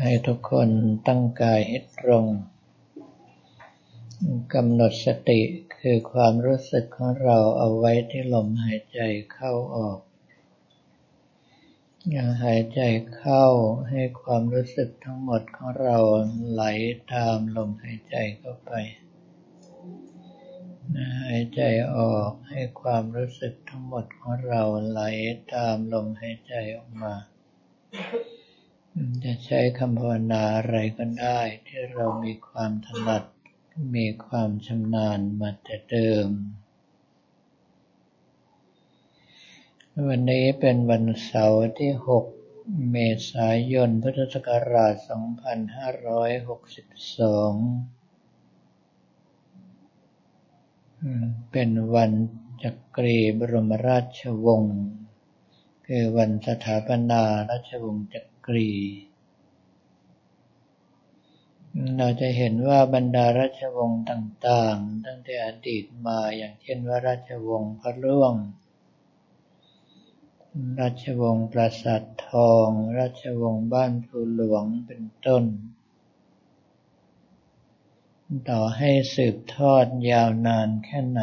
ให้ทุกคนตั้งกายให้ตรงกำหนดสติคือความรู้สึกของเราเอาไว้ที่ลมหายใจเข้าออก หายใจเข้าให้ความรู้สึกทั้งหมดของเราไหลตามลมหายใจเข้าไป หายใจออกให้ความรู้สึกทั้งหมดของเราไหลตามลมหายใจออกมา จะใช้คำภาวนาอะไรก็ได้ ที่เรามีความถนัด มีความชำนาญมาแต่เดิม วันนี้เป็นวันเสาร์ที่ 6 เมษายน พุทธศักราช 2562 เป็นวันจักรีบรมราชวงศ์ คือวันสถาปนาราชวงศ์จัก กรี เราจะเห็นว่าบรรดาราชวงศ์ต่างๆ ตั้งแต่อดีตมาอย่างเช่นว่าราชวงศ์พระร่วง ราชวงศ์ปราสาททอง ราชวงศ์บ้านภูหลวงเป็นต้น ต่อให้สืบทอดยาวนานแค่ไหน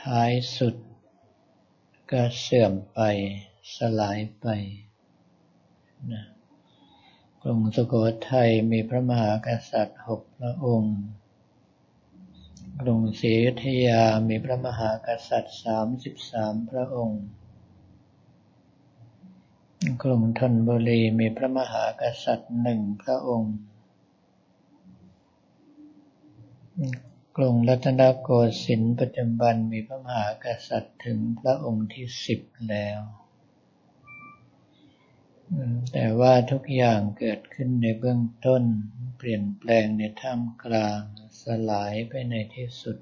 ท้ายสุดก็เสื่อมไปสลายไป กรุงสุโขทัยมีพระมหากษัตริย์หกพระองค์ กรุงศรีอยุธยามีพระมหากษัตริย์สามสิบสามพระองค์ กรุงธนบุรีมีพระมหากษัตริย์หนึ่งพระองค์กรุงรัตนโกสินทร์ปัจจุบันมีพระมหากษัตริย์ถึงพระองค์ที่สิบแล้ว แต่ว่าทุกอย่างเกิดขึ้นในเบื้องต้น เปลี่ยนแปลงในท่ามกลาง สลายไปในที่สุด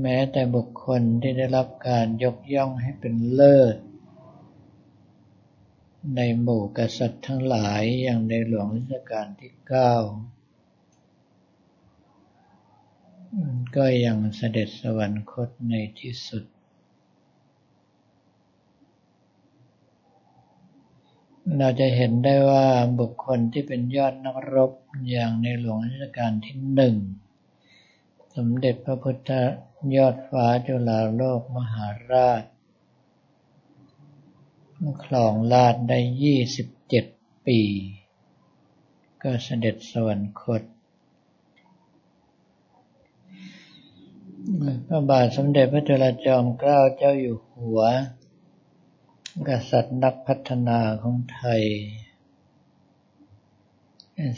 แม้แต่บุคคลที่ได้รับการยกย่องให้เป็นเลิศ ในหมู่กษัตริย์ทั้งหลายอย่างในหลวงรัชกาลที่เก้าก็ยังเสด็จสวรรคตในที่สุด เราจะเห็นได้ว่าบุคคลที่เป็นยอดนักรบอย่างในหลวงรัชกาลที่หนึ่ง สมเด็จพระพุทธยอดฟ้าจุฬาโลกมหาราชคลองลาดได้ยี่สิบเจ็ดปี ก็เสด็จสวรรคต พระบาทสมเด็จพระจุลจอมเกล้าเจ้าอยู่หัว กษัตริย์นักพัฒนาของไทย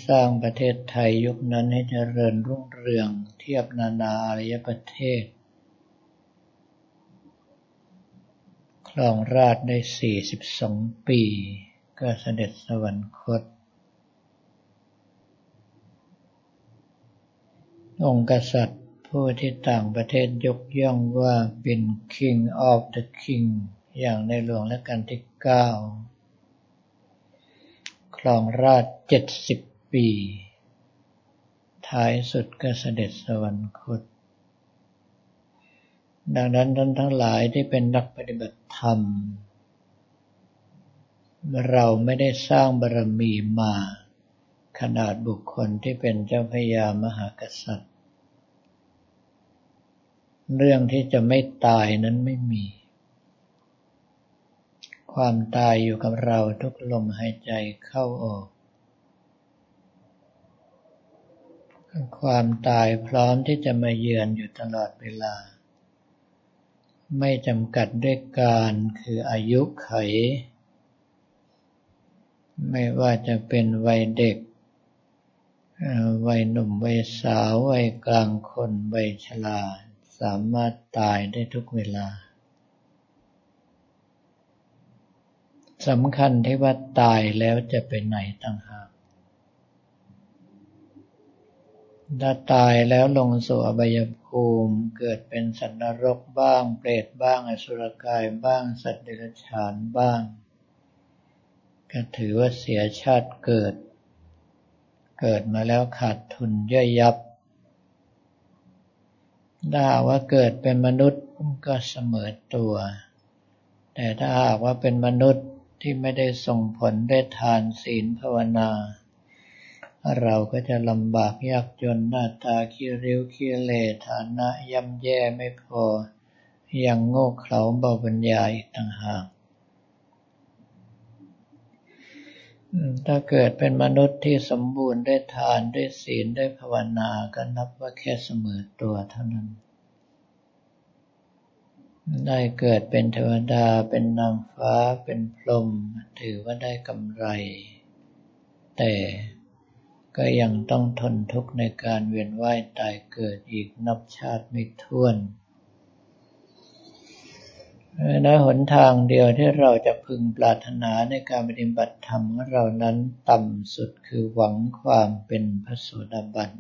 สร้างประเทศไทยยุคนั้นให้เจริญรุ่งเรืองเทียบนานาอารยประเทศครองราชได้ 42 ปี ก็เสด็จสวรรคต องค์กษัตริย์ผู้ที่ต่างประเทศยกย่องว่าเป็น King of the King อย่างในหลวงและกันที่เก้าครองราชเจ็ดสิบปี ท้ายสุดก็เสด็จสวรรคต ดังนั้นท่านทั้งหลายที่เป็นนักปฏิบัติธรรม เราไม่ได้สร้างบารมีมาขนาดบุคคลที่เป็นเจ้าพญามหากษัตริย์ เรื่องที่จะไม่ตายนั้นไม่มี ความตายอยู่กับเราทุกลมหายใจเข้าออก ความตายพร้อมที่จะมาเยือนอยู่ตลอดเวลา ไม่จำกัดด้วยการคืออายุไข ไม่ว่าจะเป็นวัยเด็ก วัยหนุ่ม วัยสาว วัยกลางคน วัยชรา สามารถตายได้ทุกเวลา สำคัญที่ว่าตายแล้วจะไปไหนต่างหาก ถ้าตายแล้วลงสู่อบายภูมิเกิดเป็นสัตว์นรกบ้าง เปรตบ้าง อสุรกายบ้าง สัตว์เดรัจฉานบ้าง ก็ถือว่าเสียชาติเกิด เกิดมาแล้วขาดทุนย่อยยับ ถ้าว่าเกิดเป็นมนุษย์ก็เสมอตัวแต่ถ้าหากว่าเป็นมนุษย์ ที่ไม่ได้ส่งผลได้ทานศีลภาวนา เราก็จะลำบากยากจนหน้าตาขี้ริ้วขี้เลฐานะย่ำแย่ไม่พอ ยังโง่เขลาเบาปัญญาอีกต่างหากถ้าเกิดเป็นมนุษย์ที่สมบูรณ์ได้ทานได้ศีลได้ภาวนาก็นับว่าแค่เสมอตัวเท่านั้น ได้เกิดเป็นเทวดาเป็นนางฟ้าเป็นพรหมถือว่าได้กำไร แต่ก็ยังต้องทนทุกข์ในการเวียนว่ายตายเกิดอีกนับชาติไม่ถ้วนนะหนทางเดียวที่เราจะพึงปรารถนาในการปฏิบัติธรรมของเรานั้นต่ำสุดคือหวังความเป็นพระโสดาบัน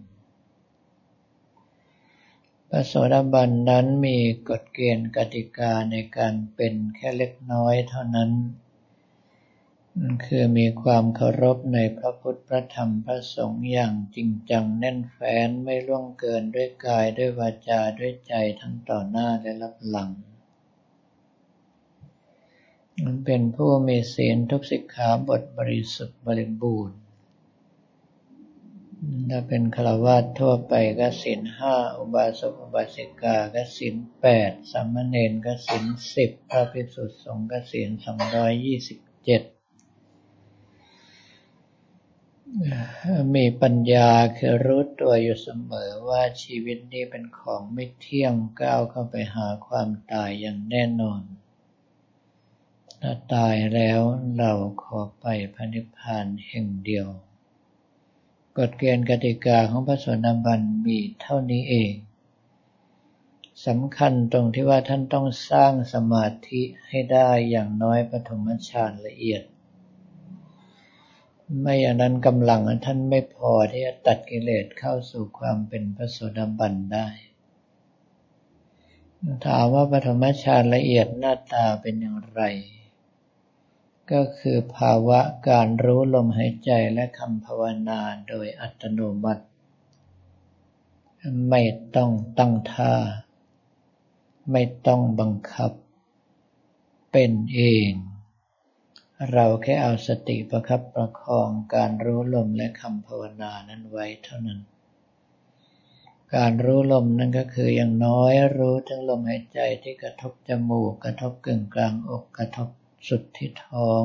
ระโสดาบันนั้นมีกฎเกณฑ์กติกาในการเป็นแค่เล็กน้อยเท่านั้น คือมีความเคารพในพระพุทธพระธรรมพระสงฆ์อย่างจริงจังแน่นแฟ้นไม่ล่วงเกินด้วยกายด้วยวาจาด้วยใจทั้งต่อหน้าและรับหลังมันเป็นผู้มีศีลทุกสิกขาบทบริสุทธิ์บริบูรณ์ ถ้าเป็นฆราวาสทั่วไปก็ศีลห้าอุบาสกอุบาสิกาก็ศีลแปดสามเณรก็ศีลสิบพระภิกษุสงฆ์ก็ศีลสองร้อยยี่สิบเจ็ดมีปัญญาคือรู้ตัวอยู่เสมอว่าชีวิตนี้เป็นของไม่เที่ยงก้าวเข้าไปหาความตายอย่างแน่นอน ถ้าตายแล้วเราขอไปพระนิพพานแห่งเดียว กฎเกณฑ์กติกาของพระสวนบันมีเท่านี้เองสำคัญตรงที่ว่าท่านต้องสร้างสมาธิให้ได้อย่างน้อยปฐมฌานละเอียด ไม่อย่างนั้นกำลังท่านไม่พอที่จะตัดกิเลสเข้าสู่ความเป็นพระโสดาบันได้ ถามว่าปฐมฌานละเอียดหน้าตาเป็นอย่างไร ก็คือภาวะการรู้ลมหายใจและคำภาวนาโดยอัตโนมัติ ไม่ต้องตั้งท่า ไม่ต้องบังคับ เป็นเอง เราแค่เอาสติประคับประคองการรู้ลมและคำภาวนานั้นไว้เท่านั้น การรู้ลมนั่นก็คืออย่างน้อยรู้ถึงลมหายใจที่กระทบจมูก กระทบกึ่งกลางอกกระทบ สุดที่ท้อง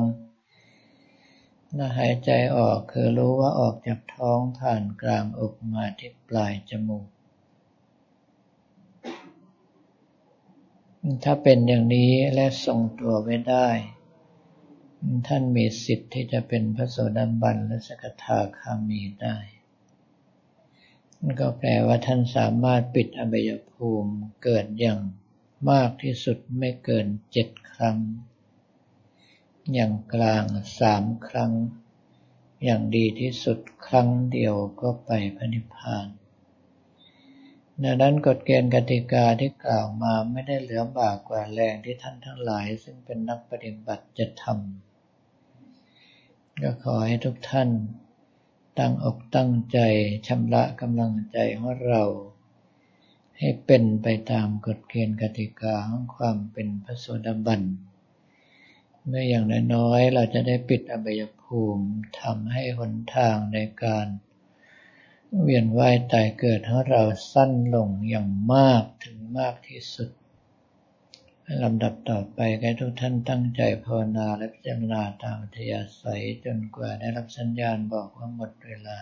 ถ้าหายใจออกคือรู้ว่าออกจากท้องผ่านกลางอกมาที่ปลายจมูก ถ้าเป็นอย่างนี้และทรงตัวไว้ได้ ท่านมีสิทธิ์ที่จะเป็นพระโสดาบันและสกทาคามีได้ก็แปลว่าท่านสามารถปิดอบายภูมิเกิดอย่างมากที่สุดไม่เกินเจ็ดครั้ง อย่างกลางสามครั้ง อย่างดีที่สุดครั้งเดียวก็ไปพระนิพพานดังนั้นกฎเกณฑ์กติกาที่กล่าวมาไม่ได้เหลือบากกว่าแรงที่ท่านทั้งหลาย ซึ่งเป็นนักปฏิบัติจะทำก็ขอให้ทุกท่านตั้งอกตั้งใจชำระกำลังใจของเรา ให้เป็นไปตามกฎเกณฑ์กติกาของความเป็นพระโสดาบัน เมื่ออย่างน้อยๆ เราจะได้ปิดอบายภูมิทำให้หนทางในการ เวียนว่ายตายเกิดของเราสั้นลงอย่างมากถึงมากที่สุดลำดับต่อไปให้ทุกท่านตั้งใจภาวนาและพิจารณาตามอัธยาศัยจนกว่าได้รับสัญญาณบอกว่าหมดเวลา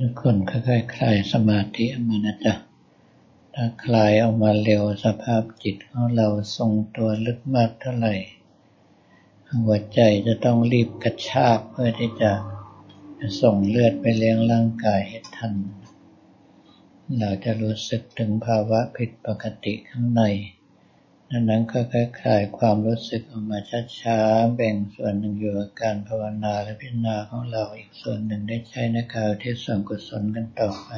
ทุกคนค่อยๆคลายสมาธิมานะจ๊ะ ถ้าคลายออกมาเร็วสภาพจิตของเราทรงตัวลึกมากเท่าไหร่ หัวใจจะต้องรีบกระชากเพื่อที่จะส่งเลือดไปเลี้ยงร่างกายให้ทัน เราจะรู้สึกถึงภาวะผิดปกติข้างใน ดันนั้นก็คลายความรู้สึกออกมาช้าๆแบ่งส่วนหนึ่งอยู่กับการภาวนาและพิจารณาของเราอีกส่วนหนึ่งได้ใช้ในการที่ส่วนกุศลกันต่อไป